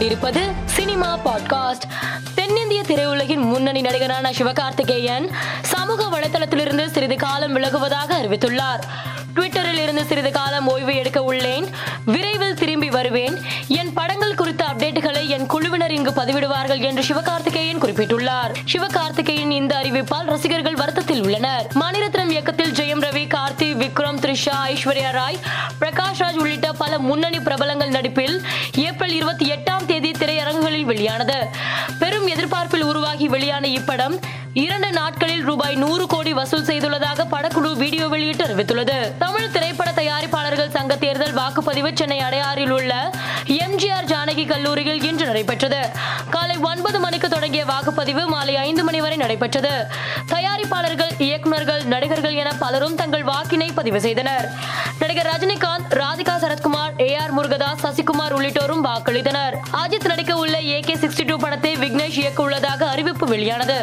கொண்டிருப்பது cinema podcast. தென்னிந்திய திரையுலகின் முன்னணி நடிகரான சிவகார்த்திகேயன் சமூக வலைதளத்திலிருந்து சிறிது காலம் விலகுவதாக அறிவித்துள்ளார். ட்விட்டரில் இருந்து சிறிது காலம் ஓய்வு எடுக்க உள்ளேன். விரைவில் திரும்பி வருவேன். என் படங்கள் குறித்த அப்டேட்டுகளை என் குழுவினர் இங்கு பதிவிடுவார்கள் என்று சிவகார்த்திகேயன் குறிப்பிட்டுள்ளார். சிவகார்த்திகேயன் இந்த அறிவிப்பால் ரசிகர்கள் வருத்தத்தில் உள்ளனர். மணிரத்னம் இயக்கத்தில் ஜெயம் ரவி கார்த்தி விக்ரம் த்ரிஷா ஐஸ்வர்யா ராய் பிரகாஷ் ராஜ் உள்ளிட்ட பல முன்னணி பிரபலங்கள் நடிப்பில் ஏப்ரல் இருபத்தி வெளியானது. பெரும் எதிர்பார்ப்பில் உருவாகி வெளியான இப்படம் இரண்டு நாட்களில் ரூபாய் நூறு கோடி வசூல் செய்துள்ளதாக படக்குழு வீடியோ வெளியிட்டு அறிவித்துள்ளது தமிழ் திரைப்பட தயாரிப்பாளர்கள் சங்க தேர்தல் வாக்குப்பதிவு சென்னை அடையாறில் உள்ள எம்ஜிஆர் ஜானகி கல்லூரியில் இன்று நடைபெற்றது. காலை ஒன்பது மணிக்கு தொடங்கிய வாக்குப்பதிவு மாலை ஐந்து மணி வரை நடைபெற்றது. தயாரிப்பாளர்கள் இயக்குநர்கள் நடிகர்கள் என பலரும் தங்கள் வாக்கினை பதிவு செய்தனர். நடிகர் ரஜினிகாந்த் ராதிகா சரத்குமார் ஏ ஆர் முருகதாஸ் சசிகுமார் உள்ளிட்டோரும் வாக்களித்தனர். அஜித் நடிக்க உள்ள ஏ கே சிக்ஸ்டி டூ படத்தை விக்னேஷ் இயக்க உள்ளதாக அறிவிப்பு வெளியானது.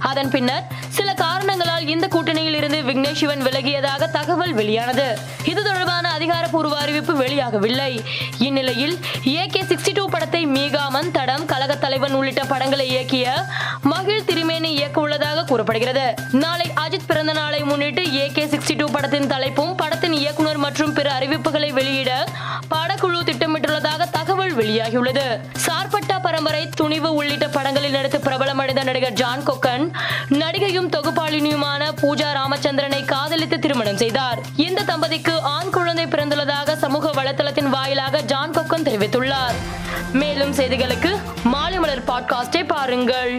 அதன் பின்னர் சில காரணங்களால் இந்த கூட்டணியில் இருந்து விக்னேஷ் சிவன் விலகியதாக தகவல் வெளியானது. இது தொடர்பான அதிகாரப்பூர்வ அறிவிப்பு வெளியாகவில்லை. இந்நிலையில் ஏ கே சிக்ஸ்டி டூ படத்தை மீகாமன் தடம் தலைவன் உள்ளிட்ட படங்களை இயக்கிய மகிழ் திருமேனி இயக்க உள்ளதாக கூறப்படுகிறது. நாளை அஜித் பிறந்த நாளை முன்னிட்டு ஏ கே சிக்ஸ்டி டூ படத்தின் தலைப்பும் படத்தின் இயக்குனர் மற்றும் பிற அறிவிப்புகளை வெளியிட படக்குழு திட்டமிட்டுள்ளதாக தகவல் வெளியாகியுள்ளது. சார்பட்டா பரம்பரை துணிவு உள்ளிட்ட படங்களில் நடித்து பிரபலமடைந்த நடிகர் ஜான் கொக்கன் நடிகையும் தொகுப்பாளினியுமான பூஜா ராமச்சந்திரனை காதலித்து திருமணம் செய்தார். இந்த தம்பதிக்கு ஆண் குழந்தை பிறந்த செய்திகளுக்கு மாலை மலர் பாட்காஸ்டை பாருங்கள்.